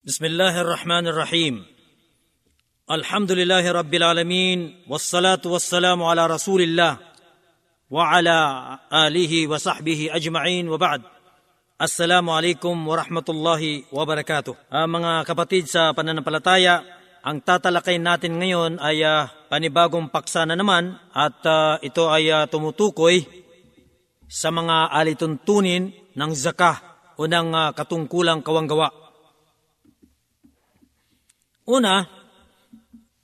بسم الله الرحمن الرحيم الحمد لله رب العالمين والصلاه والسلام على رسول الله وعلى اله وصحبه اجمعين وبعد Assalamu alaikum wa rahmatullahi wa barakatuh. Uh, mga kapatid sa pananampalataya, ang tatalakay natin ngayon ay uh, panibagong paksa na naman at uh, ito ay uh, tumutukoy sa mga alituntunin ng zakah o ng uh, katungkulang kawanggawa. Una,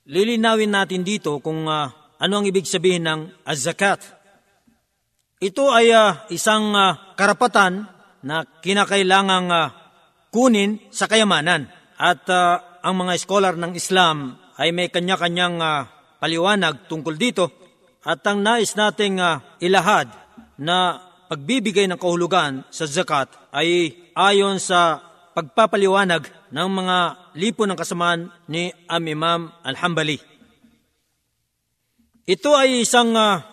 lilinawin natin dito kung uh, ano ang ibig sabihin ng az-zakat. Ito ay uh, isang uh, karapatan na kinakailangang uh, kunin sa kayamanan. At uh, ang mga scholar ng Islam ay may kanya-kanyang uh, paliwanag tungkol dito. At ang nais nating uh, ilahad na pagbibigay ng kahulugan sa zakat ay ayon sa pagpapaliwanag ng mga lipo ng kasamaan ni Am Imam Al-Hambali. Ito ay isang uh,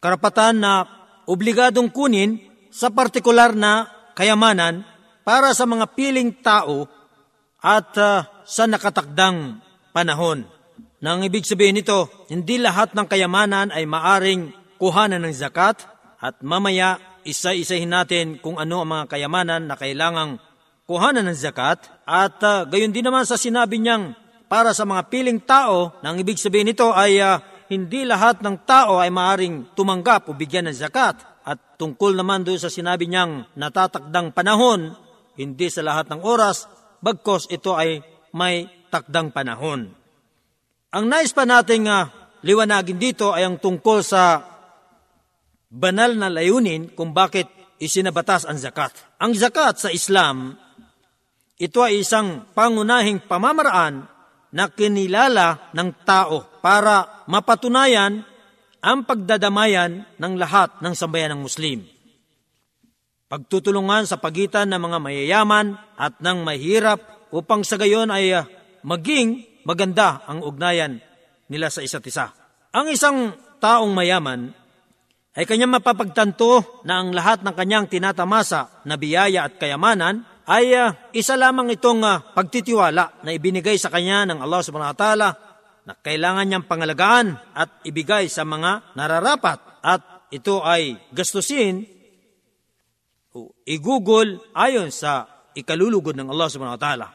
karapatan na obligadong kunin sa partikular na kayamanan para sa mga piling tao at uh, sa nakatakdang panahon. Nang ibig sabihin nito, hindi lahat ng kayamanan ay maaring kuhanan ng zakat at mamaya isa-isahin natin kung ano ang mga kayamanan na kailangang kuhanan ng zakat at uh, gayon din naman sa sinabi niyang para sa mga piling tao, nang ibig sabihin nito ay uh, hindi lahat ng tao ay maaring tumanggap o bigyan ng zakat. At tungkol naman doon sa sinabi niyang natatakdang panahon, hindi sa lahat ng oras, bagkos ito ay may takdang panahon. Ang nais pa nating uh, liwanagin dito ay ang tungkol sa banal na layunin kung bakit isinabatas ang zakat. Ang zakat sa Islam, ito ay isang pangunahing pamamaraan na kinilala ng tao para mapatunayan ang pagdadamayan ng lahat ng sambayan ng Muslim. Pagtutulungan sa pagitan ng mga mayayaman at ng mahirap upang sa gayon ay ah, maging maganda ang ugnayan nila sa isa't isa. Ang isang taong mayaman ay kanyang mapapagtanto na ang lahat ng kanyang tinatamasa na biyaya at kayamanan ay uh, isa lamang itong uh, pagtitiwala na ibinigay sa kanya ng Allah subhanahu wa ta'ala na kailangan niyang pangalagaan at ibigay sa mga nararapat at ito ay gastusin o igugol ayon sa ikalulugod ng Allah subhanahu wa ta'ala.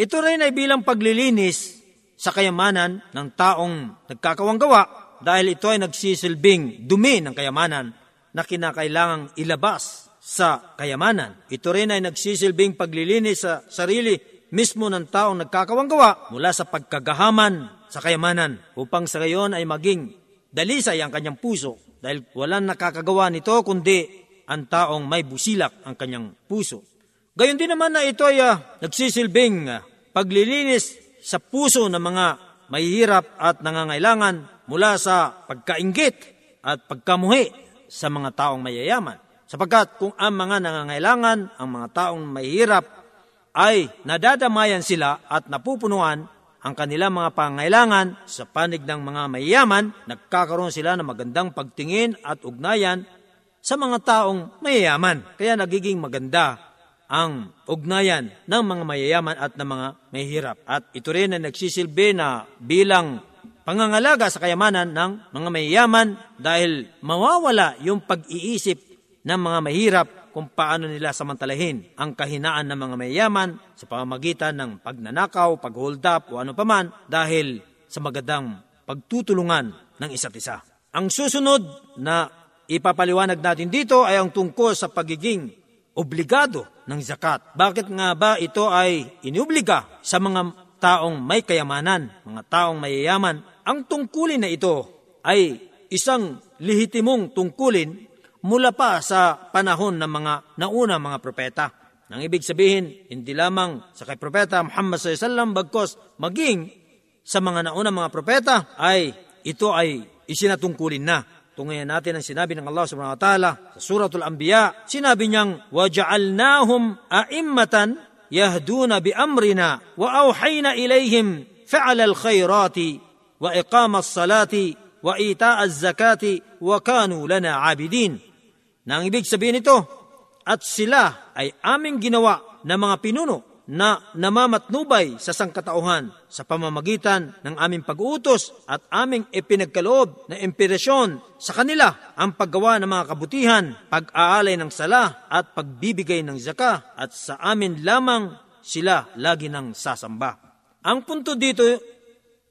Ito rin ay bilang paglilinis sa kayamanan ng taong nagkakawanggawa dahil ito ay nagsisilbing dumi ng kayamanan na kinakailangang ilabas sa kayamanan. Ito rin ay nagsisilbing paglilinis sa sarili mismo ng taong nagkakawanggawa mula sa pagkagahaman sa kayamanan upang sa gayon ay maging dalisay ang kanyang puso dahil walang nakakagawa nito kundi ang taong may busilak ang kanyang puso. Gayon din naman na ito ay uh, nagsisilbing uh, paglilinis sa puso ng mga mahihirap at nangangailangan mula sa pagkaingit at pagkamuhi sa mga taong mayayaman. Sapagkat kung ang mga nangangailangan, ang mga taong mahihirap, ay nadadamayan sila at napupunuan ang kanilang mga pangailangan sa panig ng mga mayayaman, nagkakaroon sila ng magandang pagtingin at ugnayan sa mga taong mayayaman. Kaya nagiging maganda ang ugnayan ng mga mayayaman at ng mga mahihirap. At ito rin ay nagsisilbi na bilang pangangalaga sa kayamanan ng mga mayayaman dahil mawawala yung pag-iisip ng mga mahirap kung paano nila samantalahin ang kahinaan ng mga mayayaman sa pamamagitan ng pagnanakaw, pag-hold up o ano paman dahil sa magandang pagtutulungan ng isa't isa. Ang susunod na ipapaliwanag natin dito ay ang tungkol sa pagiging obligado ng zakat. Bakit nga ba ito ay iniubliga sa mga taong may kayamanan, mga taong mayayaman? Ang tungkulin na ito ay isang lehitimong tungkulin mula pa sa panahon ng mga nauna mga propeta. Nang ibig sabihin, hindi lamang sa kay propeta Muhammad SAW, bagkos maging sa mga nauna mga propeta ay ito ay isinatungkulin na. Tungayan natin ang sinabi ng Allah subhanahu wa ta'ala sa suratul anbiya. Sinabi niyang, وَجَعَلْنَاهُمْ أَئِمَّةً يَهْدُونَ بِأَمْرِنَا وَأَوْحَيْنَا إِلَيْهِمْ فَعَلَ الْخَيْرَاتِ وَإِقَامَ الصَّلَاةِ وَإِيتَاءَ الزَّكَاةِ وَكَانُوا لَنَا عَابِدِينَ na ang ibig sabihin nito, at sila ay aming ginawa na mga pinuno na namamatnubay sa sangkatauhan sa pamamagitan ng aming pag-uutos at aming ipinagkaloob na impirasyon sa kanila ang paggawa ng mga kabutihan, pag-aalay ng sala at pagbibigay ng zaka at sa amin lamang sila lagi ng sasamba. Ang punto dito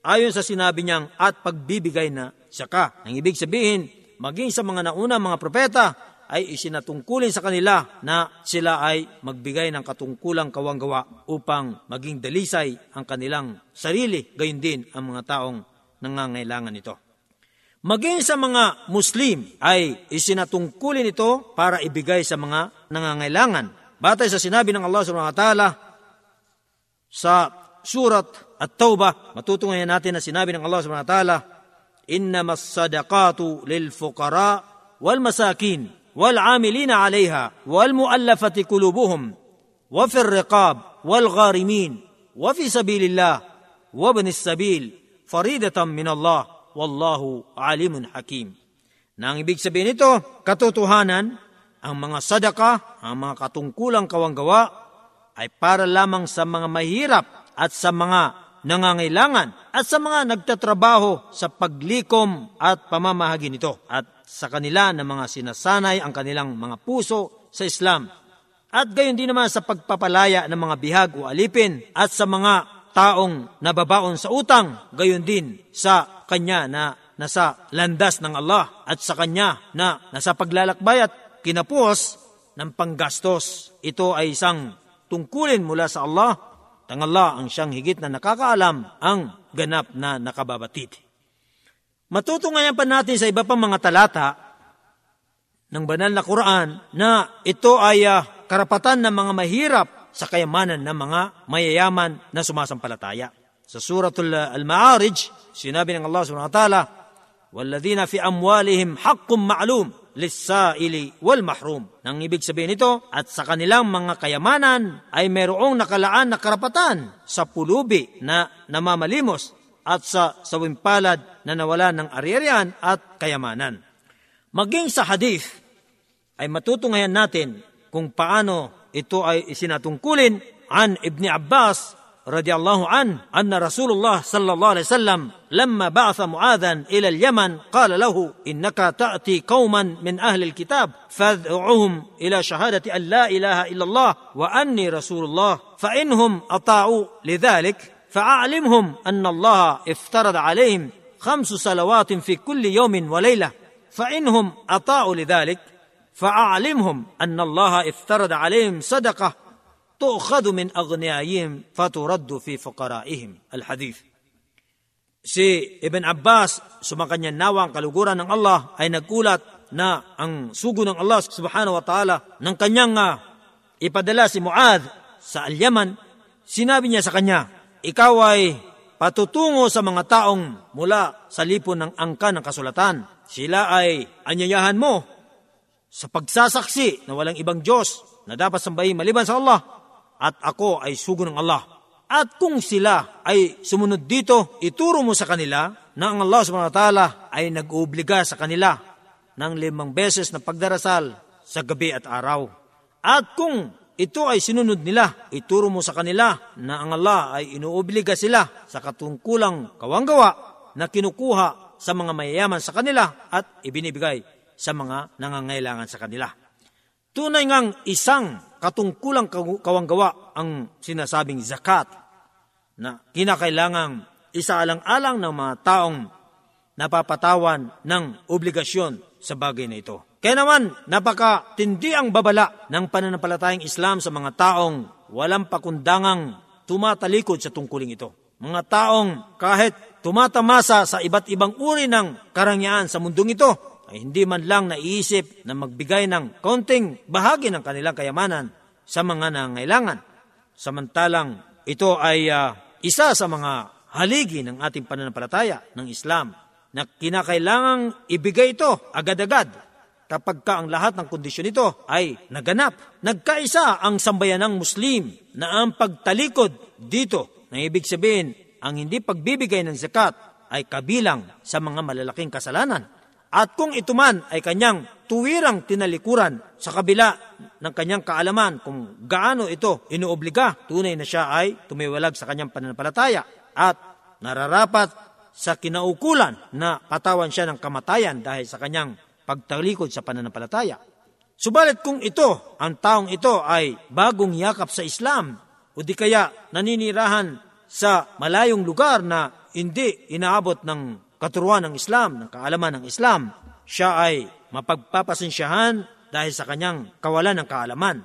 ayon sa sinabi niyang at pagbibigay na zaka. Ang ibig sabihin, maging sa mga nauna mga propeta ay isinatungkulin sa kanila na sila ay magbigay ng katungkulang kawanggawa upang maging dalisay ang kanilang sarili, gayon din ang mga taong nangangailangan nito. Maging sa mga Muslim ay isinatungkulin ito para ibigay sa mga nangangailangan. Batay sa sinabi ng Allah subhanahu wa ta'ala sa surat at tawbah, matutungan natin na sinabi ng Allah subhanahu wa ta'ala, Innama sadaqatu lil fuqara wal masakin والعاملين عليها والمؤلفة قلوبهم وفي الرقاب والغارمين وفي سبيل الله وابن السبيل فريدة من الله والله عليم حكيم Nang ibig sabihin nito, katotohanan, ang mga sadaka, ang mga katungkulang kawanggawa, ay para lamang sa mga mahirap at sa mga nangangailangan at sa mga nagtatrabaho sa paglikom at pamamahagi nito at sa kanila na mga sinasanay ang kanilang mga puso sa Islam at gayon din naman sa pagpapalaya ng mga bihag o alipin at sa mga taong nababaon sa utang, gayon din sa kanya na nasa landas ng Allah at sa kanya na nasa paglalakbay at kinapuos ng panggastos. Ito ay isang tungkulin mula sa Allah, tang Allah ang siyang higit na nakakaalam ang ganap na nakababatid. Matutungayan pa natin sa iba pang mga talata ng banal na Quran na ito ay uh, karapatan ng mga mahirap sa kayamanan ng mga mayayaman na sumasampalataya. Sa suratul Al-Ma'arij, sinabi ng Allah subhanahu wa ta'ala, وَالَّذِينَ فِي أَمْوَالِهِمْ حَقٌّ مَعْلُومٌ لِلسَّائِلِ وَالْمَحْرُومِ Nang ibig sabihin nito, at sa kanilang mga kayamanan ay mayroong nakalaan na karapatan sa pulubi na namamalimos at sa sawimpalad na nawala ng aririan at kayamanan. Maging sa hadith ay matutungayan natin kung paano ito ay isinatungkulin an Ibn Abbas radiyallahu an anna Rasulullah sallallahu alaihi wasallam lamma ba'atha Mu'adhan ila al-Yaman qala lahu innaka ta'ti qauman min ahli al-kitab fad'uhum ila shahadati an la ilaha illa Allah wa anni Rasulullah fa inhum ata'u lidhalik فأعلمهم أن الله افترض عليهم خمس صلوات في كل يوم وليلة فإنهم أطاعوا لذلك فأعلمهم أن الله افترض عليهم صدقة تؤخذ من أغنيائهم فترد في فقرائهم الحديث Si Ibn Abbas, sumakanya nawa ang kaluguran ng Allah, ay nagkulat na ang sugo ng Allah subhanahu wa ta'ala ng kanyang uh, ipadala si Muad sa Al-Yaman, sinabi niya sa kanya, ikaw ay patutungo sa mga taong mula sa lipon ng angka ng kasulatan. Sila ay anyayahan mo sa pagsasaksi na walang ibang Diyos na dapat sambahin maliban sa Allah at ako ay sugo ng Allah. At kung sila ay sumunod dito, ituro mo sa kanila na ang Allah subhanahu wa ta'ala ay nag-uubliga sa kanila ng limang beses na pagdarasal sa gabi at araw. At kung ito ay sinunod nila, ituro mo sa kanila na ang Allah ay inuobliga sila sa katungkulang kawanggawa na kinukuha sa mga mayayaman sa kanila at ibinibigay sa mga nangangailangan sa kanila. Tunay ngang isang katungkulang kawanggawa ang sinasabing zakat na kinakailangang isaalang-alang ng mga taong napapatawan ng obligasyon sa bagay na ito. Kaya naman, napakatindi ang babala ng pananampalatayang Islam sa mga taong walang pakundangang tumatalikod sa tungkuling ito. Mga taong kahit tumatamasa sa iba't ibang uri ng karangyaan sa mundong ito, ay hindi man lang naiisip na magbigay ng konting bahagi ng kanilang kayamanan sa mga nangailangan. Samantalang ito ay uh, isa sa mga haligi ng ating pananampalataya ng Islam na kinakailangang ibigay ito agad-agad kapag ka ang lahat ng kondisyon nito ay naganap. Nagkaisa ang sambayanang Muslim na ang pagtalikod dito na ibig sabihin ang hindi pagbibigay ng zakat ay kabilang sa mga malalaking kasalanan. At kung ito man ay kanyang tuwirang tinalikuran sa kabila ng kanyang kaalaman kung gaano ito inuobliga, tunay na siya ay tumiwalag sa kanyang pananampalataya at nararapat sa kinaukulan na patawan siya ng kamatayan dahil sa kanyang pagtalikod sa pananampalataya. Subalit kung ito, ang taong ito ay bagong yakap sa Islam o di kaya naninirahan sa malayong lugar na hindi inaabot ng katuruan ng Islam, ng kaalaman ng Islam, siya ay mapagpapasensyahan dahil sa kanyang kawalan ng kaalaman.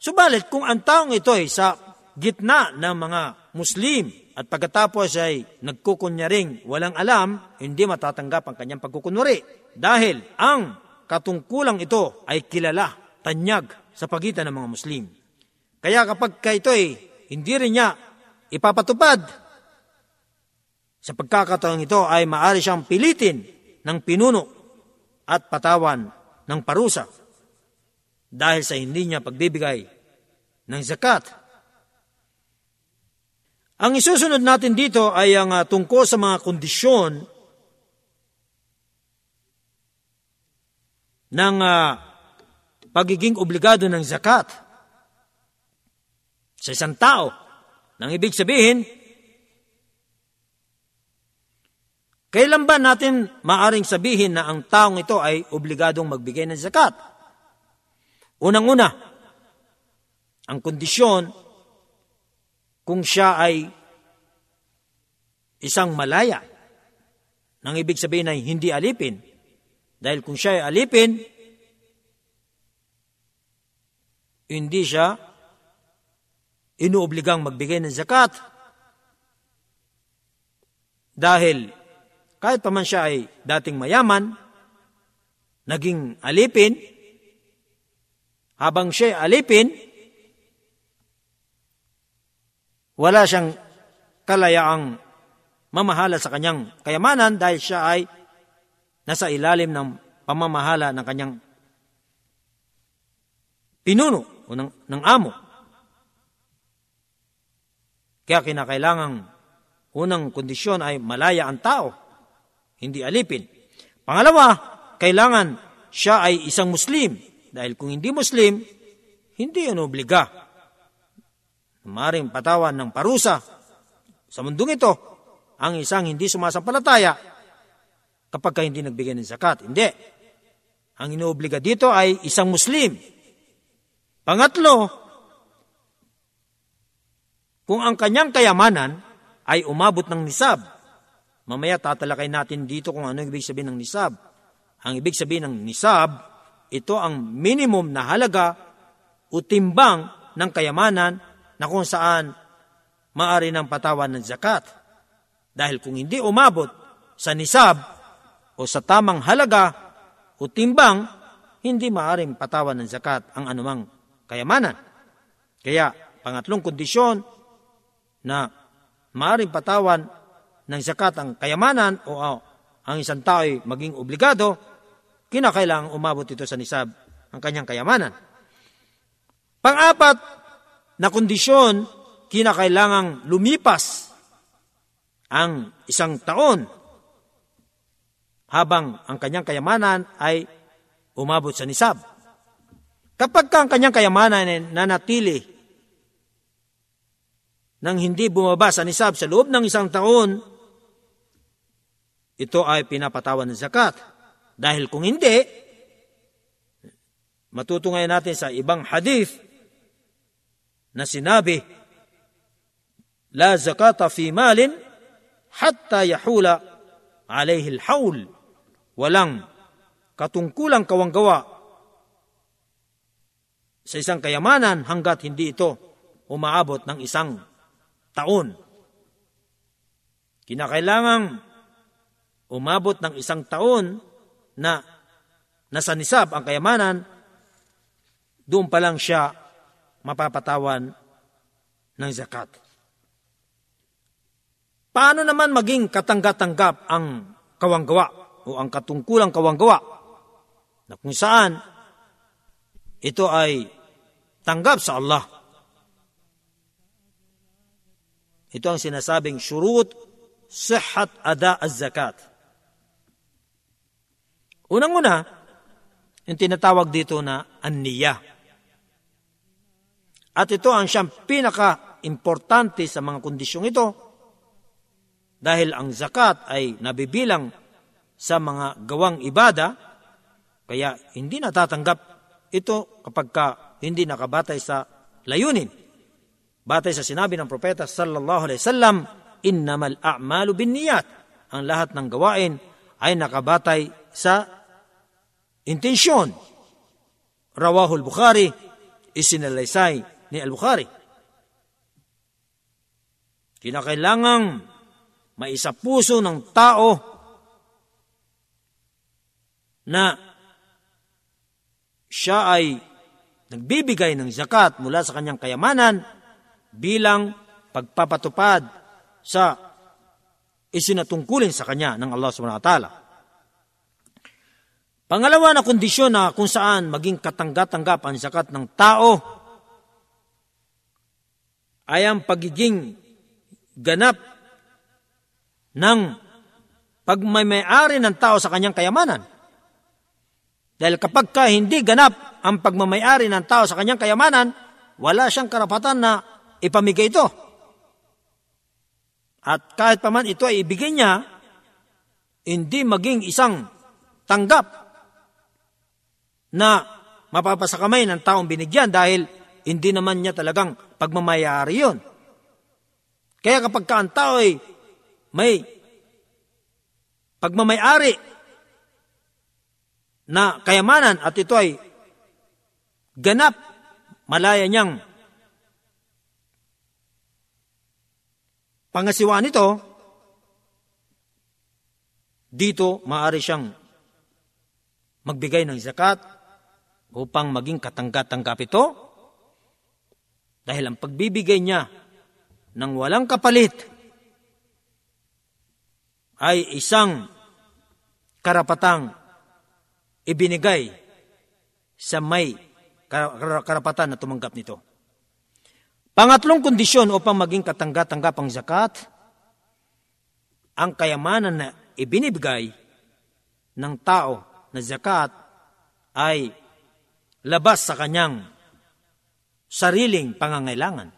Subalit kung ang taong ito ay sa gitna ng mga Muslim at pagkatapos ay nagkukunyaring walang alam, hindi matatanggap ang kanyang pagkukunwari. Dahil ang katungkulang ito ay kilala, tanyag sa pagitan ng mga Muslim. Kaya kapag ka ito ay hindi rin niya ipapatupad, sa pagkakataong ito ay maari siyang pilitin ng pinuno at patawan ng parusa dahil sa hindi niya pagbibigay ng zakat. Ang isusunod natin dito ay ang uh, tungkol sa mga kondisyon ng uh, pagiging obligado ng zakat sa isang tao. Nang ibig sabihin, kailan ba natin maaring sabihin na ang taong ito ay obligadong magbigay ng zakat? Unang-una, ang kondisyon kung siya ay isang malaya, nang ibig sabihin ay hindi alipin. Dahil kung siya ay alipin, hindi siya inuobligang magbigay ng zakat. Dahil kahit pa man siya ay dating mayaman, naging alipin, habang siya alipin, wala siyang kalayaang mamahala sa kanyang kayamanan dahil siya ay nasa ilalim ng pamamahala ng kanyang pinuno o ng, ng amo. Kaya kinakailangang unang kondisyon ay malaya ang tao, hindi alipin. Pangalawa, kailangan siya ay isang Muslim dahil kung hindi Muslim, hindi yun obliga. Maring patawan ng parusa sa mundong ito ang isang hindi sumasampalataya kapag ka hindi nagbigay ng zakat. Hindi. Ang inoobliga dito ay isang Muslim. Pangatlo, kung ang kanyang kayamanan ay umabot ng nisab, mamaya tatalakay natin dito kung ano ibig sabihin ng nisab. Ang ibig sabihin ng nisab ito ang minimum na halaga o timbang ng kayamanan na kung saan maari ng patawan ng zakat. Dahil kung hindi umabot sa nisab o sa tamang halaga o timbang, hindi maaring patawan ng zakat ang anumang kayamanan. Kaya, pangatlong kondisyon na maaring patawan ng zakat ang kayamanan o ang isang tao ay maging obligado kinakailangang umabot ito sa nisab ang kanyang kayamanan. Pang-apat na kondisyon, kinakailangang lumipas ang isang taon habang ang kanyang kayamanan ay umabot sa nisab. Kapag ka ang kanyang kayamanan ay nanatili nang hindi bumaba sa nisab sa loob ng isang taon, ito ay pinapatawan ng zakat. Dahil kung hindi, matutungay natin sa ibang hadith na sinabi, La zakata fi malin hatta yahula alayhi al-hawl. Walang katungkulang kawanggawa sa isang kayamanan hanggat hindi ito umaabot ng isang taon. Kinakailangang umabot ng isang taon na nasa nisab ang kayamanan, doon pa lang siya mapapatawan ng zakat. Paano naman maging katanggatanggap ang kawanggawa o ang katungkulang kawanggawa na kung saan ito ay tanggap sa Allah. Ito ang sinasabing syurut sihat ada az-zakat. Unang-una, yung tinatawag dito na aniya. At ito ang siyang pinaka-importante sa mga kondisyong ito dahil ang zakat ay nabibilang sa mga gawang ibada, kaya hindi natatanggap ito kapag ka hindi nakabatay sa layunin. Batay sa sinabi ng propeta sallallahu alaihi wasallam, innamal a'malu binniyat. Ang lahat ng gawain ay nakabatay sa intensyon. Rawahul Bukhari, isinalaysay ni Al-Bukhari. Kinakailangang maisa puso ng tao na siya ay nagbibigay ng zakat mula sa kanyang kayamanan bilang pagpapatupad sa isinatungkulin sa kanya ng Allah subhanahu wa ta'ala. Pangalawa na kondisyon na kung saan maging katanggatanggap ang zakat ng tao ay ang pagiging ganap ng pagmamayari ng tao sa kanyang kayamanan. Dahil kapag ka hindi ganap ang pagmamayari ng tao sa kanyang kayamanan, wala siyang karapatan na ipamigay ito. At kahit pa man ito ay ibigay niya, hindi maging isang tanggap na mapapasakamay ng taong binigyan dahil hindi naman niya talagang pagmamayari yun. Kaya kapag ka ang tao ay may pagmamayari na kayamanan at ito ay ganap, malaya niyang pangasiwaan ito, dito maaari siyang magbigay ng zakat upang maging katanggat-tanggap ito? Dahil ang pagbibigay niya ng walang kapalit ay isang karapatang ibinigay sa may karapatan na tumanggap nito. Pangatlong kondisyon upang maging katanggat-tanggap ang zakat, ang kayamanan na ibinibigay ng tao na zakat ay labas sa kanyang sariling pangangailangan.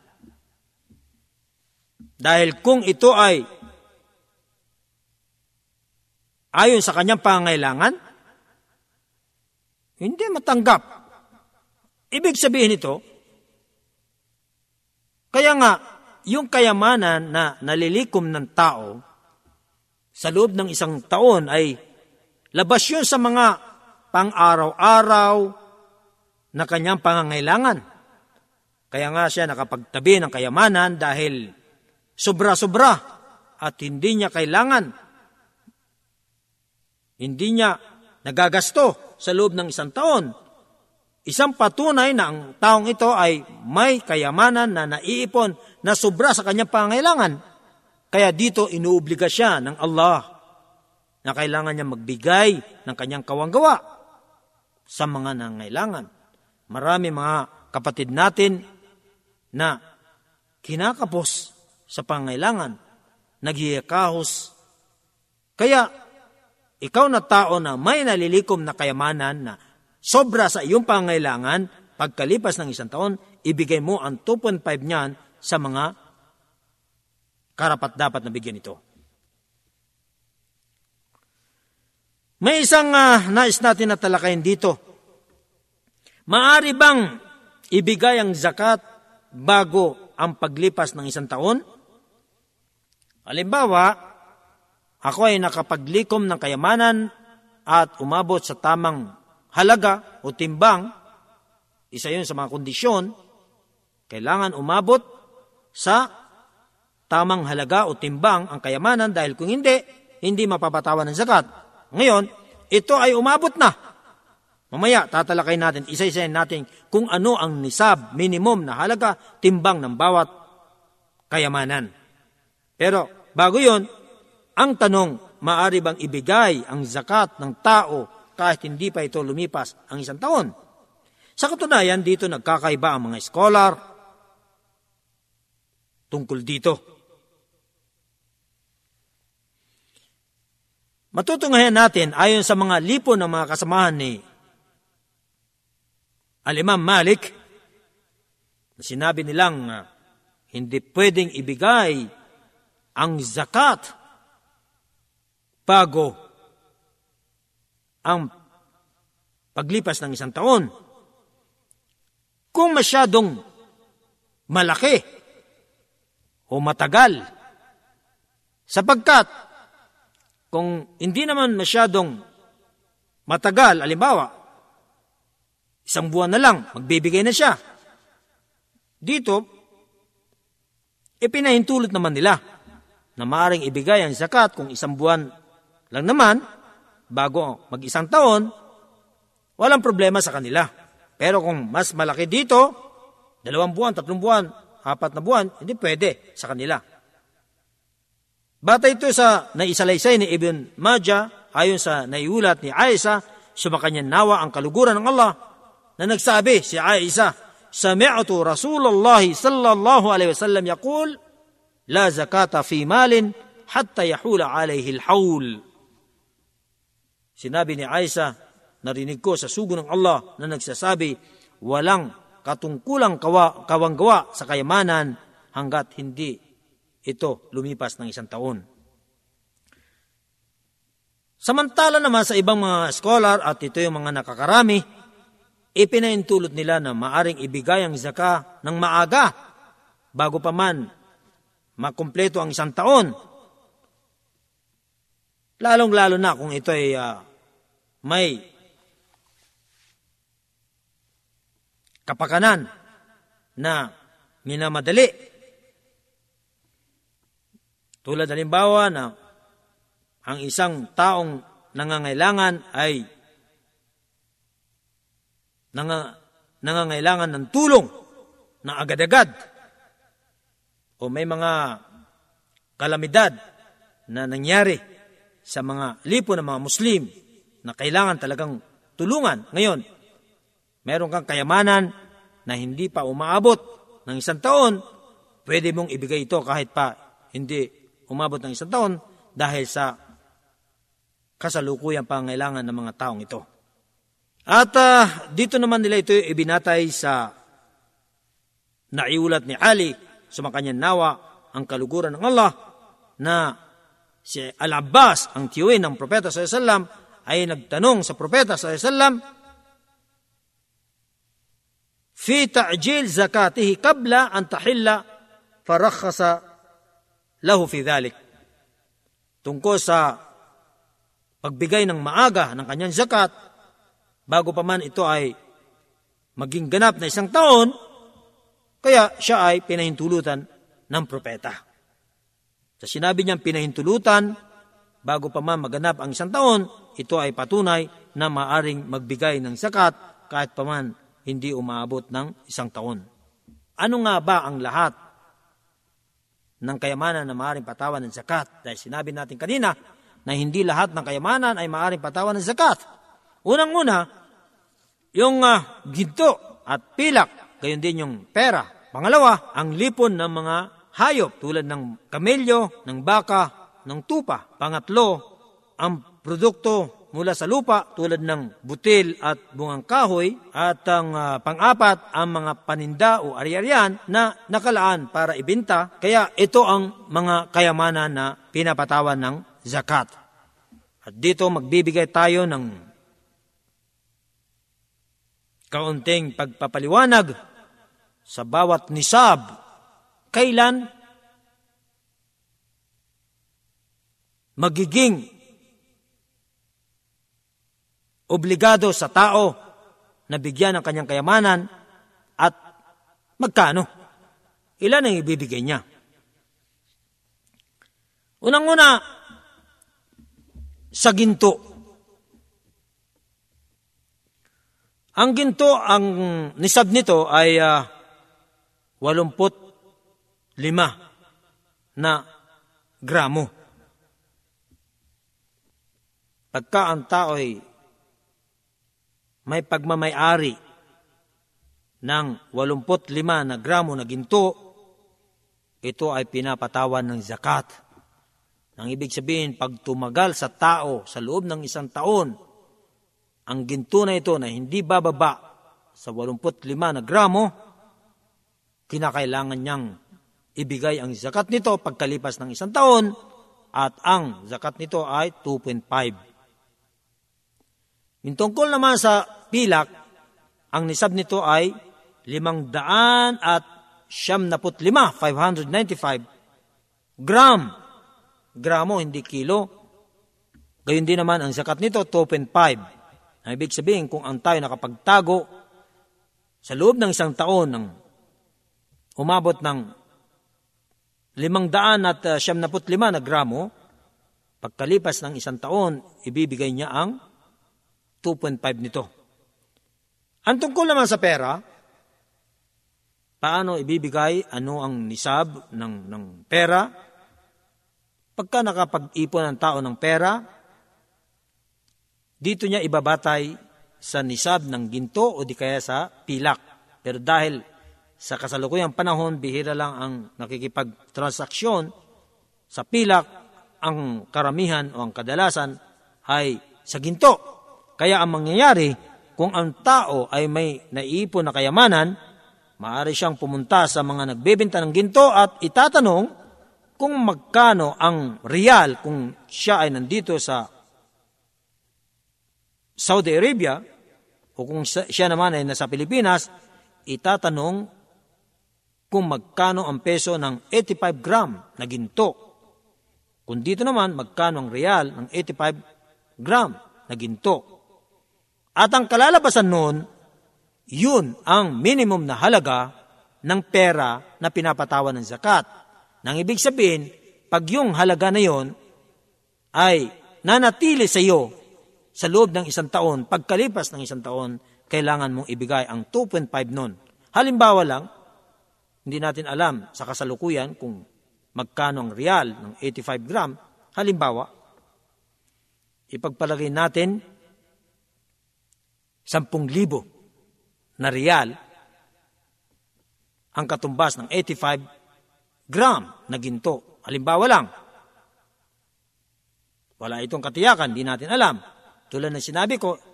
Dahil kung ito ay ayon sa kanyang pangangailangan, hindi matanggap. Ibig sabihin ito, kaya nga, yung kayamanan na nalilikom ng tao sa loob ng isang taon ay labas yun sa mga pang-araw-araw, na kanyang pangangailangan. Kaya nga siya nakapagtabi ng kayamanan dahil sobra-sobra at hindi niya kailangan. Hindi niya nagagasto sa loob ng isang taon. Isang patunay na ang taong ito ay may kayamanan na naiipon na sobra sa kanyang pangangailangan. Kaya dito inuobliga siya ng Allah na kailangan niya magbigay ng kanyang kawanggawa sa mga nangailangan. Marami mga kapatid natin na kinakapos sa pangailangan, naghihikahos. Kaya, ikaw na tao na may nalilikom na kayamanan na sobra sa iyong pangailangan, pagkalipas ng isang taon, ibigay mo ang 2.5 niyan sa mga karapat dapat na bigyan ito. May isang uh, nais natin na talakayin dito Maari bang ibigay ang zakat bago ang paglipas ng isang taon? Halimbawa, ako ay nakapaglikom ng kayamanan at umabot sa tamang halaga o timbang, isa yun sa mga kondisyon, kailangan umabot sa tamang halaga o timbang ang kayamanan dahil kung hindi, hindi mapapatawan ng zakat. Ngayon, ito ay umabot na Mamaya, tatalakay natin, isa-isayin natin kung ano ang nisab, minimum na halaga, timbang ng bawat kayamanan. Pero, bago yon, ang tanong, maari bang ibigay ang zakat ng tao kahit hindi pa ito lumipas ang isang taon? Sa katunayan, dito nagkakaiba ang mga scholar tungkol dito. Matutunghayan natin ayon sa mga lipon ng mga kasamahan ni Al-Imam Malik, na sinabi nilang uh, hindi pwedeng ibigay ang zakat bago ang paglipas ng isang taon. Kung masyadong malaki o matagal, sapagkat kung hindi naman masyadong matagal, alimbawa, isang buwan na lang, magbibigay na siya. Dito, ipinahintulot naman nila na maaring ibigay ang zakat kung isang buwan lang naman, bago mag-isang taon, walang problema sa kanila. Pero kung mas malaki dito, dalawang buwan, tatlong buwan, apat na buwan, hindi pwede sa kanila. Bata ito sa naisalaysay ni Ibn Majah, ayon sa naiulat ni Aisha, sumakanya nawa ang kaluguran ng Allah, na nagsabi si Aisha, Sami'atu Rasulullah sallallahu alaihi wasallam yakul, La zakata fi malin hatta yahula alayhi al-hawl. Sinabi ni Aisha, narinig ko sa sugo ng Allah na nagsasabi, walang katungkulang kawa, kawanggawa sa kayamanan hanggat hindi ito lumipas ng isang taon. Samantala naman sa ibang mga scholar at ito yung mga nakakarami, ipinaintulot nila na maaring ibigay ang zaka ng maaga bago pa man makumpleto ang isang taon. Lalong-lalo na kung ito ay uh, may kapakanan na minamadali. Tulad halimbawa na ang isang taong nangangailangan ay nang, nangangailangan ng tulong na agad-agad o may mga kalamidad na nangyari sa mga lipo ng mga Muslim na kailangan talagang tulungan. Ngayon, meron kang kayamanan na hindi pa umaabot ng isang taon, pwede mong ibigay ito kahit pa hindi umabot ng isang taon dahil sa kasalukuyang pangailangan ng mga taong ito. At uh, dito naman nila ito ibinatay sa naiulat ni Ali sa makanyang nawa ang kaluguran ng Allah na si Al-Abbas, ang tiyuin ng Propeta sallallahu ay nagtanong sa propeta sa sallam fi ta'jil zakatihi qabla an tahilla farakhasa lahu fi dhalik. Tungkol sa pagbigay ng maaga ng kanyang zakat bago pa man ito ay maging ganap na isang taon kaya siya ay pinahintulutan ng propeta. Sa sinabi niyang pinahintulutan, bago pa man maganap ang isang taon, ito ay patunay na maaring magbigay ng zakat kahit pa man hindi umaabot ng isang taon. Ano nga ba ang lahat ng kayamanan na maaring patawan ng zakat? Dahil sinabi natin kanina na hindi lahat ng kayamanan ay maaring patawan ng zakat. Unang-una, yung uh, ginto at pilak, gayon din yung pera. Pangalawa, ang lipon ng mga hayop tulad ng kamelyo, ng baka, ng tupa. Pangatlo, ang produkto mula sa lupa tulad ng butil at bungang kahoy at ang uh, pang-apat ang mga paninda o ari-arian na nakalaan para ibenta. Kaya ito ang mga kayamanan na pinapatawan ng zakat. At dito magbibigay tayo ng kaunting pagpapaliwanag sa bawat nisab. Kailan magiging obligado sa tao na bigyan ng kanyang kayamanan at magkano? Ilan ang ibibigay niya? Unang-una, sa ginto. Ang ginto, ang nisab nito ay uh, 85 na gramo. Pagka ang tao ay may pagmamayari ng 85 na gramo na ginto, ito ay pinapatawan ng zakat. Ang ibig sabihin, pag tumagal sa tao sa loob ng isang taon, ang ginto na ito na hindi bababa sa 85 na gramo, kinakailangan niyang ibigay ang zakat nito pagkalipas ng isang taon at ang zakat nito ay 2.5. Yung tungkol naman sa pilak, ang nisab nito ay 500 at siyam naput lima, 595 gram. Gramo, hindi kilo. Gayun din naman ang zakat nito, 2.5. Ang ibig sabihin, kung ang tayo nakapagtago sa loob ng isang taon ng umabot ng limang daan at uh, siyam naput lima na gramo, pagkalipas ng isang taon, ibibigay niya ang 2.5 nito. Ang tungkol naman sa pera, paano ibibigay, ano ang nisab ng, ng pera, pagka nakapag-ipon ang tao ng pera, dito niya ibabatay sa nisab ng ginto o di kaya sa pilak. Pero dahil sa kasalukuyang panahon, bihira lang ang nakikipagtransaksyon. Sa pilak, ang karamihan o ang kadalasan ay sa ginto. Kaya ang mangyayari, kung ang tao ay may naiipon na kayamanan, maaari siyang pumunta sa mga nagbebenta ng ginto at itatanong kung magkano ang real kung siya ay nandito sa Saudi Arabia o kung siya naman ay nasa Pilipinas, itatanong kung magkano ang peso ng 85 gram na ginto. Kung dito naman, magkano ang real ng 85 gram na ginto. At ang kalalabasan noon, yun ang minimum na halaga ng pera na pinapatawan ng zakat. Nang ibig sabihin, pag yung halaga na yon ay nanatili sa iyo sa loob ng isang taon, pagkalipas ng isang taon, kailangan mong ibigay ang 2.5 nun. Halimbawa lang, hindi natin alam sa kasalukuyan kung magkano ang real ng 85 gram. Halimbawa, ipagpalagay natin 10,000 na real ang katumbas ng 85 gram na ginto. Halimbawa lang, wala itong katiyakan, di natin alam. Tulad ng sinabi ko,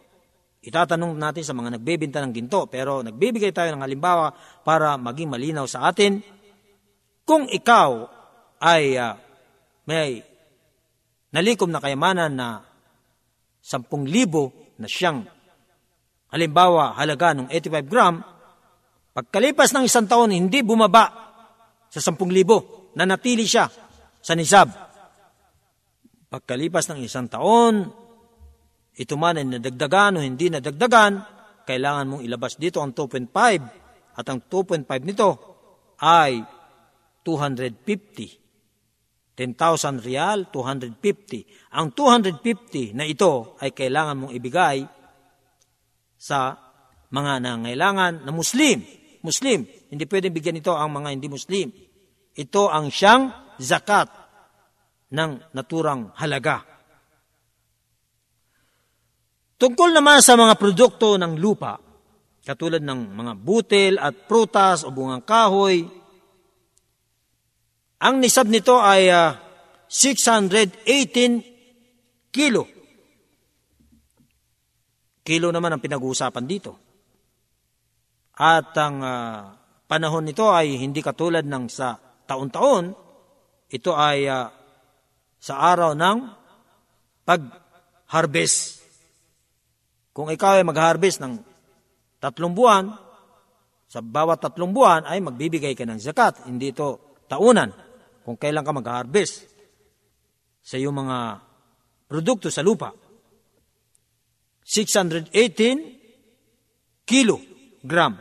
Itatanong natin sa mga nagbebenta ng ginto, pero nagbibigay tayo ng halimbawa para maging malinaw sa atin. Kung ikaw ay uh, may nalikom na kayamanan na 10,000 na siyang halimbawa halaga ng 85 gram, pagkalipas ng isang taon hindi bumaba sa 10,000 na natili siya sa nisab. Pagkalipas ng isang taon, ito man ay nadagdagan o hindi nadagdagan, kailangan mong ilabas dito ang 2.5 at ang 2.5 nito ay 250. 10,000 real, 250. Ang 250 na ito ay kailangan mong ibigay sa mga nangailangan na Muslim. Muslim. Hindi pwedeng bigyan ito ang mga hindi Muslim. Ito ang siyang zakat ng naturang halaga. Tungkol naman sa mga produkto ng lupa, katulad ng mga butil at prutas o bungang kahoy, ang nisab nito ay uh, ah, 618 kilo. Kilo naman ang pinag-uusapan dito. At ang uh, panahon nito ay hindi katulad ng sa taon-taon, ito ay uh, sa araw ng pag-harvest kung ikaw ay mag-harvest ng tatlong buwan, sa bawat tatlong buwan ay magbibigay ka ng zakat. Hindi ito taunan kung kailan ka mag-harvest sa iyong mga produkto sa lupa. 618 kilogram.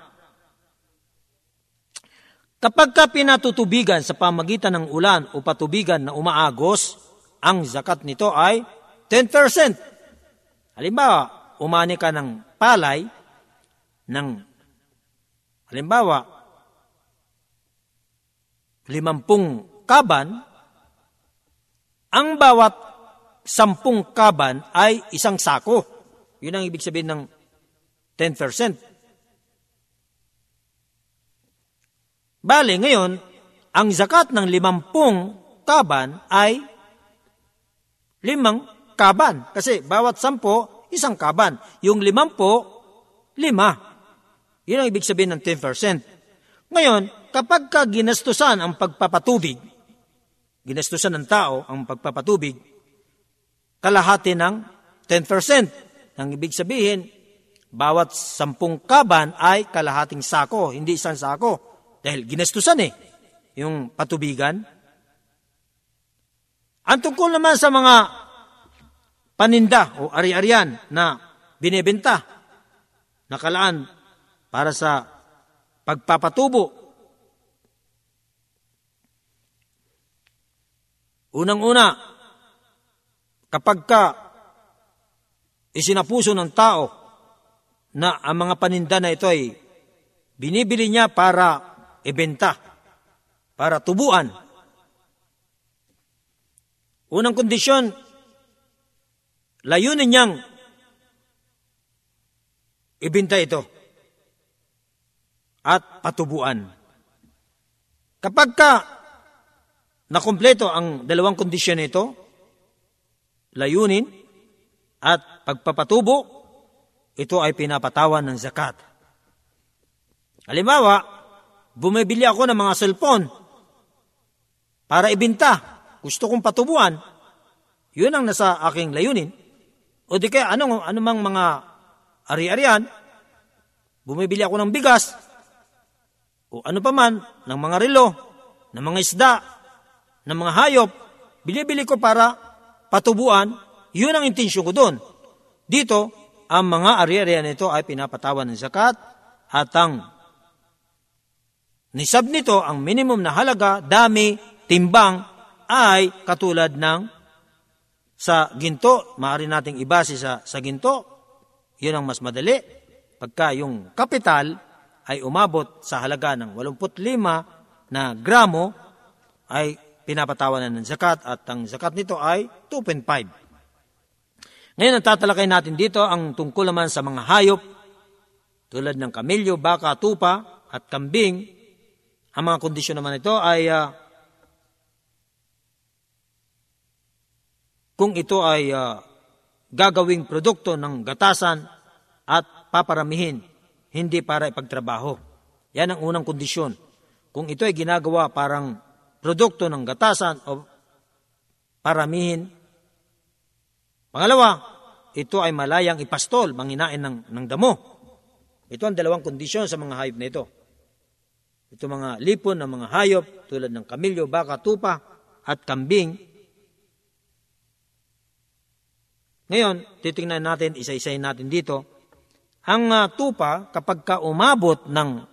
Kapag ka pinatutubigan sa pamagitan ng ulan o patubigan na umaagos, ang zakat nito ay 10%. Halimbawa, umani ka ng palay, ng halimbawa, limampung kaban, ang bawat sampung kaban ay isang sako. Yun ang ibig sabihin ng 10%. Bale, ngayon, ang zakat ng limampung kaban ay limang kaban. Kasi bawat sampo, isang kaban. Yung limampo, lima. Yun ang ibig sabihin ng 10%. Ngayon, kapag ka ginastusan ang pagpapatubig, ginastusan ng tao ang pagpapatubig, kalahati ng 10%. Ang ibig sabihin, bawat sampung kaban ay kalahating sako, hindi isang sako. Dahil ginastusan eh, yung patubigan. Ang tungkol naman sa mga paninda o ari-arian na binebenta, nakalaan para sa pagpapatubo. Unang-una, kapag ka isinapuso ng tao na ang mga paninda na ito ay binibili niya para ibenta, para tubuan. Unang kondisyon, layunin niyang ibinta ito at patubuan. Kapag ka nakumpleto ang dalawang kondisyon nito, layunin at pagpapatubo, ito ay pinapatawan ng zakat. Halimbawa, bumibili ako ng mga cellphone para ibinta. Gusto kong patubuan. Yun ang nasa aking layunin. O di kaya anong, anumang mga ari-arian, bumibili ako ng bigas, o ano pa man, ng mga relo, ng mga isda, ng mga hayop, binibili ko para patubuan, yun ang intensyon ko doon. Dito, ang mga ari-arian nito ay pinapatawan ng zakat at ang nisab nito, ang minimum na halaga, dami, timbang, ay katulad ng sa ginto, maaari nating ibase sa, sa ginto, yun ang mas madali. Pagka yung kapital ay umabot sa halaga ng 85 na gramo, ay pinapatawanan ng zakat at ang zakat nito ay 2.5. Ngayon, ang tatalakay natin dito ang tungkol naman sa mga hayop tulad ng kamilyo, baka, tupa at kambing. Ang mga kondisyon naman ito ay uh, kung ito ay uh, gagawing produkto ng gatasan at paparamihin, hindi para ipagtrabaho. Yan ang unang kondisyon. Kung ito ay ginagawa parang produkto ng gatasan o paramihin. Pangalawa, ito ay malayang ipastol, manginain ng, ng damo. Ito ang dalawang kondisyon sa mga hayop na ito. Ito mga lipon ng mga hayop tulad ng kamilyo, baka, tupa at kambing. Ngayon, titingnan natin, isa-isayin natin dito. Ang uh, tupa, kapag ka umabot ng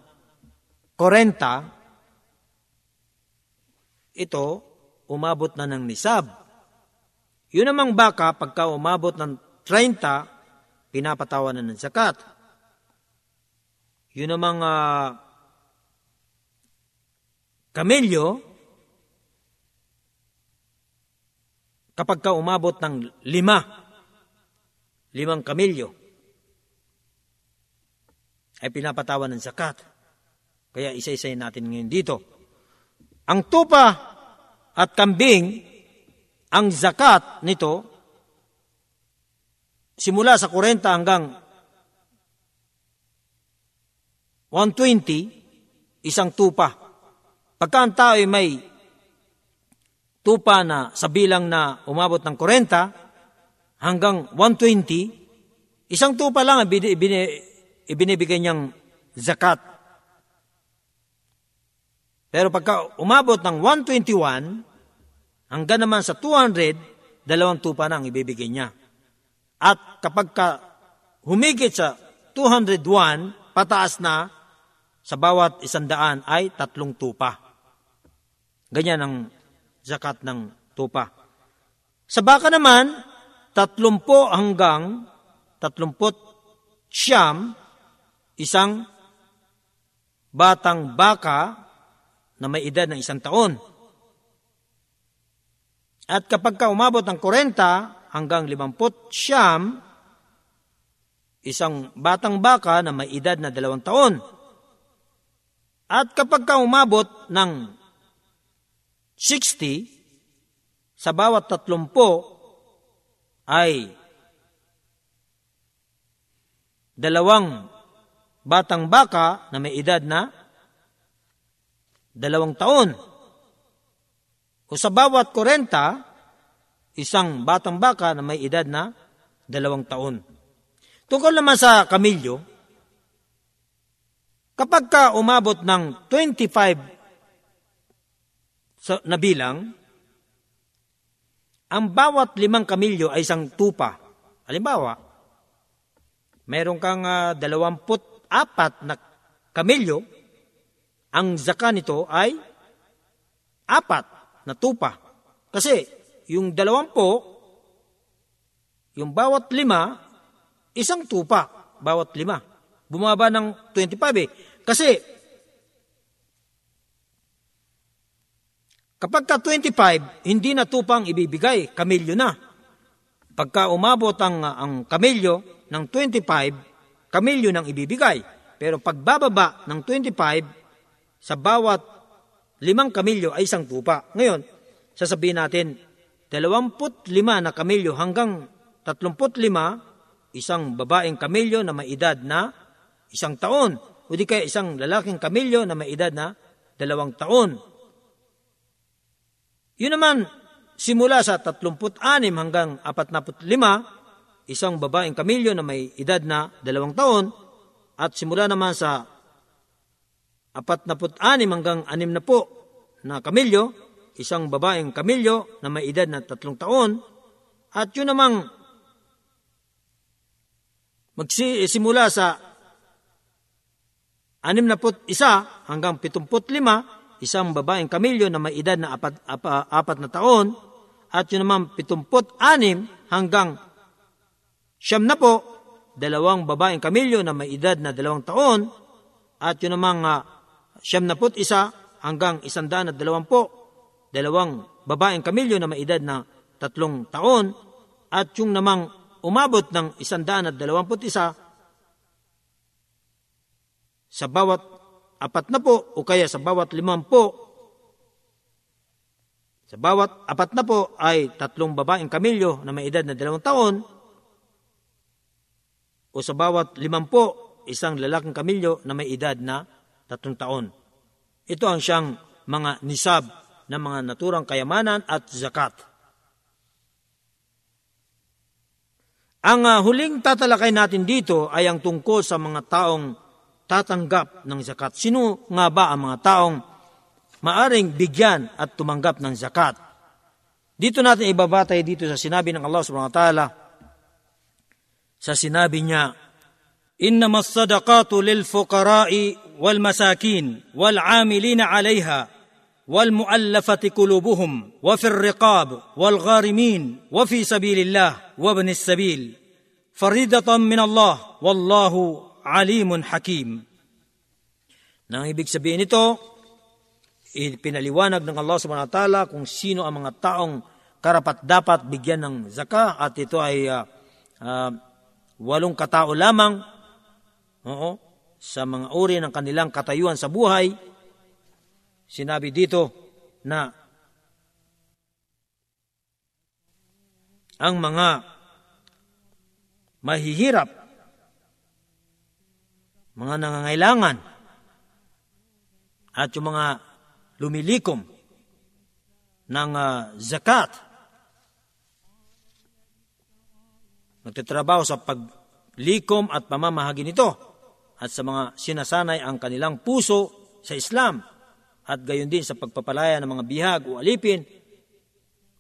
40, ito umabot na ng nisab. Yun namang baka, pagka umabot ng 30, pinapatawan na ng zakat. Yun namang uh, kamelyo, kapag ka umabot ng lima, limang kamelyo, ay pinapatawan ng zakat. Kaya isa-isayin natin ngayon dito. Ang tupa at kambing, ang zakat nito, simula sa 40 hanggang 120, isang tupa. Pagka ang tao ay may tupa na sa bilang na umabot ng 40 hanggang 120, isang tupa lang ang ibinibigay niyang zakat pero pagka umabot ng 121, hanggang naman sa 200, dalawang tupa na ang ibibigay niya. At kapag ka humigit sa 201, pataas na, sa bawat isandaan ay tatlong tupa. Ganyan ang zakat ng tupa. Sa baka naman, tatlumpo hanggang tatlumpot siyam, isang batang baka na may edad ng isang taon. At kapag ka umabot ng 40 hanggang 50 siyam, isang batang baka na may edad na dalawang taon. At kapag ka umabot ng 60, sa bawat tatlumpo ay dalawang batang baka na may edad na dalawang taon. O sa bawat 40, isang batang baka na may edad na dalawang taon. Tungkol naman sa kamilyo, kapag ka umabot ng 25 na bilang, ang bawat limang kamilyo ay isang tupa. Halimbawa, meron kang uh, dalawamput apat na kamilyo, ang zaka nito ay apat na tupa. Kasi yung dalawampu, yung bawat lima, isang tupa, bawat lima. Bumaba ng 25 eh. Kasi kapag ka 25, hindi na tupang ibibigay, kamilyo na. Pagka umabot ang, ang kamilyo ng 25, kamilyo nang ibibigay. Pero pagbababa ng 25, sa bawat limang kamilyo ay isang tupa. Ngayon, sasabihin natin, 25 na kamilyo hanggang 35, isang babaeng kamilyo na may edad na isang taon. O di kaya isang lalaking kamilyo na may edad na dalawang taon. Yun naman, simula sa 36 hanggang 45, isang babaeng kamilyo na may edad na dalawang taon, at simula naman sa 46 hanggang 60 na kamilyo, isang babaeng kamilyo na may edad na tatlong taon, at yun namang magsimula sa 61 hanggang 75, isang babaeng kamilyo na may edad na apat, apat, apat na taon, at yun naman 76 hanggang siyam na po, dalawang babaeng kamilyo na may edad na dalawang taon, at yun namang uh, siyam na isa hanggang isandaan at dalawang po, dalawang babaeng kamilyo na may edad na tatlong taon, at yung namang umabot ng isandaan at dalawamput isa sa bawat apat na po o kaya sa bawat limang po sa bawat apat na po ay tatlong babaeng kamilyo na may edad na dalawang taon o sa bawat limang po isang lalaking kamilyo na may edad na tatlong taon. Ito ang siyang mga nisab ng mga naturang kayamanan at zakat. Ang uh, huling tatalakay natin dito ay ang tungkol sa mga taong tatanggap ng zakat. Sino nga ba ang mga taong maaring bigyan at tumanggap ng zakat? Dito natin ibabatay dito sa sinabi ng Allah subhanahu wa ta'ala. Sa sinabi niya, إنما الصدقات للفقراء والمساكين والعاملين عليها والمؤلفة قلوبهم وفي الرقاب والغارمين وفي سبيل الله وابن السبيل فريدة من الله والله alimun hakim. Nang ibig sabihin nito, pinaliwanag ng Allah subhanahu wa ta'ala kung sino ang mga taong karapat dapat bigyan ng zaka at ito ay uh, uh, walong katao lamang oo, sa mga uri ng kanilang katayuan sa buhay. Sinabi dito na ang mga mahihirap mga nangangailangan, at yung mga lumilikom ng uh, zakat, nagtatrabaho sa paglikom at pamamahagi nito at sa mga sinasanay ang kanilang puso sa Islam at gayon din sa pagpapalaya ng mga bihag o alipin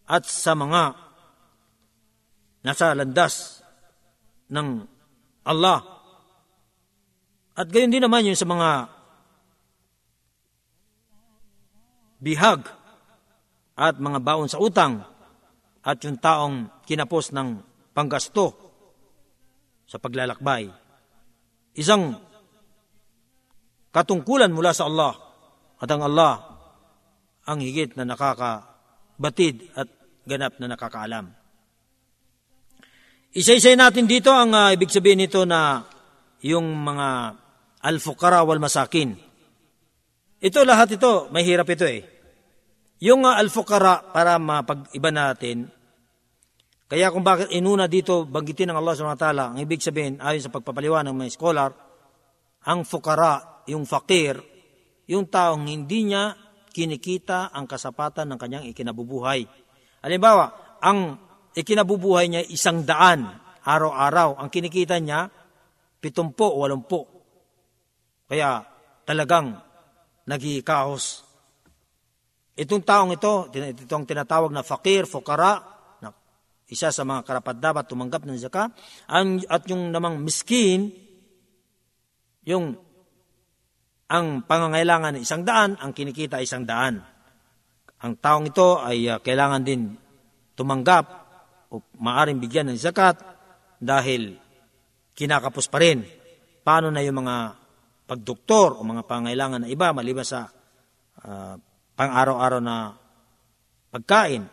at sa mga nasa landas ng Allah. At gayon din naman yun sa mga bihag at mga baon sa utang at yung taong kinapos ng panggasto sa paglalakbay. Isang katungkulan mula sa Allah at ang Allah ang higit na nakakabatid at ganap na nakakaalam. Isa-isay natin dito ang uh, ibig sabihin nito na yung mga al-fuqara wal masakin. Ito lahat ito, mahirap ito eh. Yung uh, al-fuqara para mapag-iba natin, kaya kung bakit inuna dito banggitin ng Allah ta'ala, ang ibig sabihin ayon sa pagpapaliwanag ng mga scholar, ang fukara, yung fakir, yung taong hindi niya kinikita ang kasapatan ng kanyang ikinabubuhay. Halimbawa, ang ikinabubuhay niya isang daan araw-araw. Ang kinikita niya, pitumpo, walumpo. Kaya talagang nagikahos. Itong taong ito, itong tinatawag na fakir, fukara, na isa sa mga karapat dapat tumanggap ng zaka, at yung namang miskin, yung ang pangangailangan isang daan, ang kinikita isang daan. Ang taong ito ay uh, kailangan din tumanggap o maaring bigyan ng zakat dahil kinakapos pa rin. Paano na yung mga pagdoktor o mga pangailangan na iba maliban sa uh, pang-araw-araw na pagkain.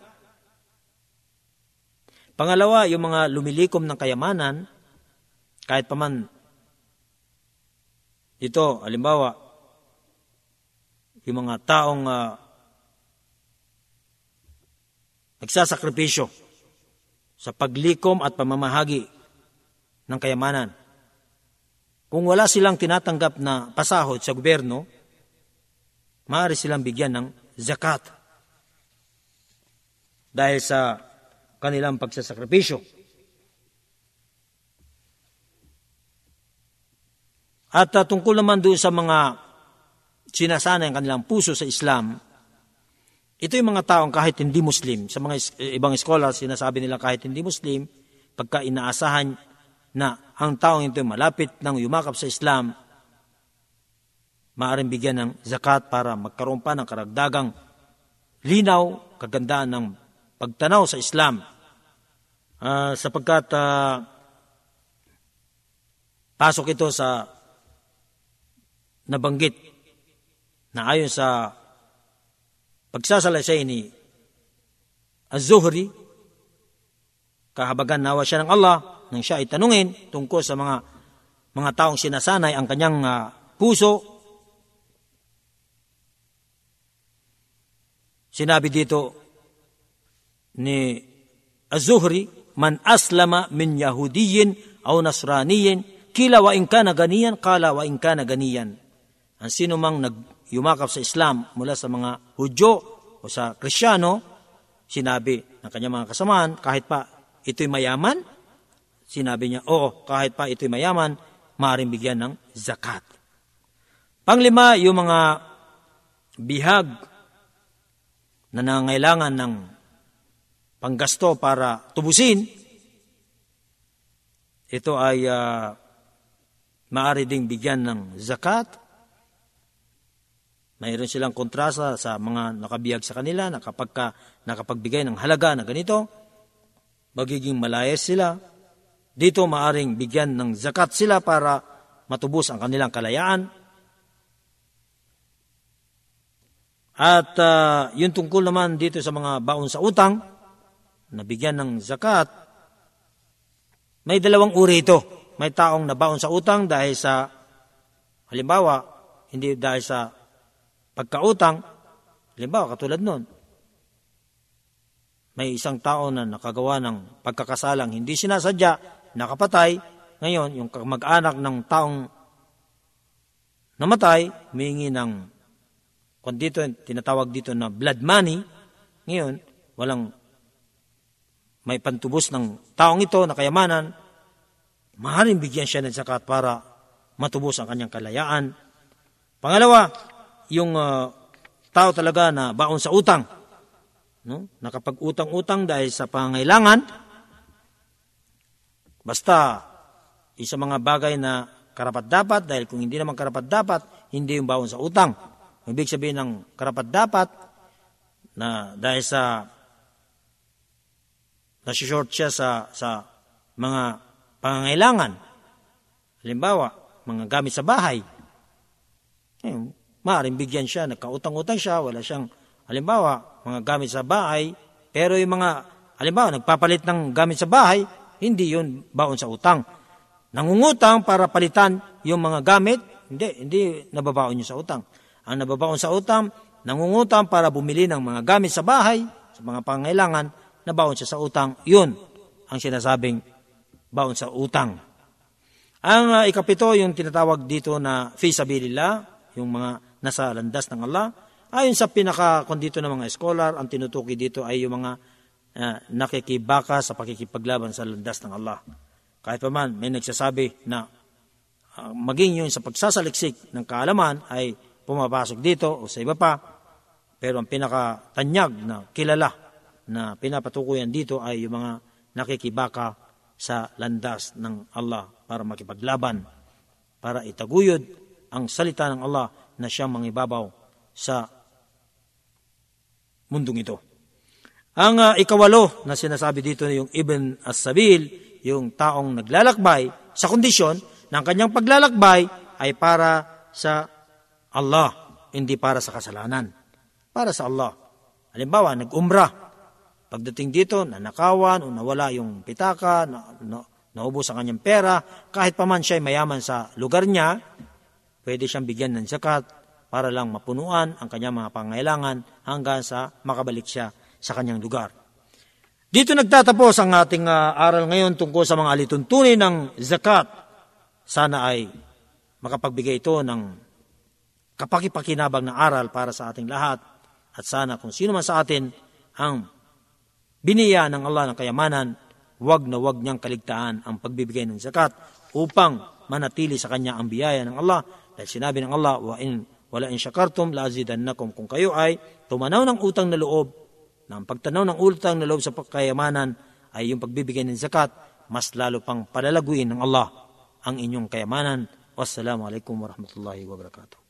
Pangalawa, yung mga lumilikom ng kayamanan, kahit paman ito, halimbawa, yung mga taong uh, nagsasakripisyo sa paglikom at pamamahagi ng kayamanan. Kung wala silang tinatanggap na pasahod sa gobyerno, maaari silang bigyan ng zakat dahil sa kanilang pagsasakripisyo. At uh, tungkol naman doon sa mga sinasanay ang kanilang puso sa Islam, ito yung mga taong kahit hindi Muslim, sa mga eh, ibang scholars, sinasabi nila kahit hindi Muslim, pagka inaasahan na ang taong ito malapit ng yumakap sa Islam, maaaring bigyan ng zakat para magkaroon pa ng karagdagang linaw, kagandaan ng pagtanaw sa Islam. Uh, sapagkat uh, pasok ito sa nabanggit na ayon sa pagsasalaysay ni Az-Zuhri, kahabagan nawa siya ng Allah nang siya ay tanungin tungkol sa mga mga taong sinasanay ang kanyang uh, puso. Sinabi dito ni Az-Zuhri, man aslama min Yahudiyin aw Nasraniyin, kila wa in kana ganiyan, kala wa in kana ganiyan ang sino mang nagyumakap sa Islam mula sa mga Hudyo o sa Krisyano, sinabi ng kanyang mga kasamaan, kahit pa ito'y mayaman, sinabi niya, oo, kahit pa ito'y mayaman, maaaring bigyan ng zakat. Panglima, yung mga bihag na nangailangan ng panggasto para tubusin, ito ay uh, maaari ding bigyan ng zakat mayroon silang kontrasa sa mga nakabiyag sa kanila na kapag ka nakapagbigay ng halaga na ganito, magiging malayas sila. Dito maaring bigyan ng zakat sila para matubos ang kanilang kalayaan. At uh, yung tungkol naman dito sa mga baon sa utang, na bigyan ng zakat, may dalawang uri ito. May taong nabaon sa utang dahil sa, halimbawa, hindi dahil sa Pagkautang, halimbawa katulad nun, may isang tao na nakagawa ng pagkakasalang hindi sinasadya, nakapatay, ngayon yung mag-anak ng taong namatay, humingi ng, kung dito, tinatawag dito na blood money, ngayon, walang may pantubos ng taong ito na kayamanan, maaaring bigyan siya ng zakat para matubos ang kanyang kalayaan. Pangalawa, yung uh, tao talaga na baon sa utang. No? Nakapag-utang-utang dahil sa pangailangan. Basta, isa mga bagay na karapat-dapat dahil kung hindi naman karapat-dapat, hindi yung baon sa utang. Ibig sabihin ng karapat-dapat na dahil sa nasi-short siya sa, sa mga pangangailangan. Halimbawa, mga gamit sa bahay. Ayun, Maaring bigyan siya, nagkautang-utang siya, wala siyang, halimbawa, mga gamit sa bahay, pero yung mga, halimbawa, nagpapalit ng gamit sa bahay, hindi yun baon sa utang. Nangungutang para palitan yung mga gamit, hindi, hindi nababaon yun sa utang. Ang nababaon sa utang, nangungutang para bumili ng mga gamit sa bahay, sa mga pangailangan, nabaon siya sa utang, yun ang sinasabing baon sa utang. Ang uh, ikapito, yung tinatawag dito na fi sabilillah, yung mga nasa landas ng Allah. Ayon sa pinaka-kondito ng mga scholar, ang tinutuki dito ay yung mga uh, nakikibaka sa pakikipaglaban sa landas ng Allah. Kahit pa man, may nagsasabi na uh, maging yun sa pagsasaliksik ng kaalaman ay pumapasok dito o sa iba pa. Pero ang pinakatanyag na kilala na pinapatukuyan dito ay yung mga nakikibaka sa landas ng Allah para makipaglaban, para itaguyod ang salita ng Allah na siyang mangibabaw sa mundong ito. Ang uh, ikawalo na sinasabi dito yung Ibn As-Sabil, yung taong naglalakbay sa kondisyon ng kanyang paglalakbay ay para sa Allah, hindi para sa kasalanan. Para sa Allah. Halimbawa, nag-umrah. Pagdating dito, nanakawan o nawala yung pitaka, na, na, naubos ang kanyang pera, kahit pa man siya ay mayaman sa lugar niya, pwede siyang bigyan ng zakat para lang mapunuan ang kanyang mga pangailangan hanggang sa makabalik siya sa kanyang lugar. Dito nagtatapos ang ating uh, aral ngayon tungkol sa mga alituntunin ng zakat. Sana ay makapagbigay ito ng kapakipakinabang na aral para sa ating lahat at sana kung sino man sa atin ang biniya ng Allah ng kayamanan, wag na wag niyang kaligtaan ang pagbibigay ng zakat upang manatili sa kanya ang biyaya ng Allah dahil sinabi ng Allah, wa in wala in syakartum la azidannakum kung kayo ay tumanaw ng utang na loob ng pagtanaw ng utang na loob sa kayamanan ay yung pagbibigay ng zakat mas lalo pang palalaguin ng Allah ang inyong kayamanan. Wassalamu alaikum warahmatullahi wabarakatuh.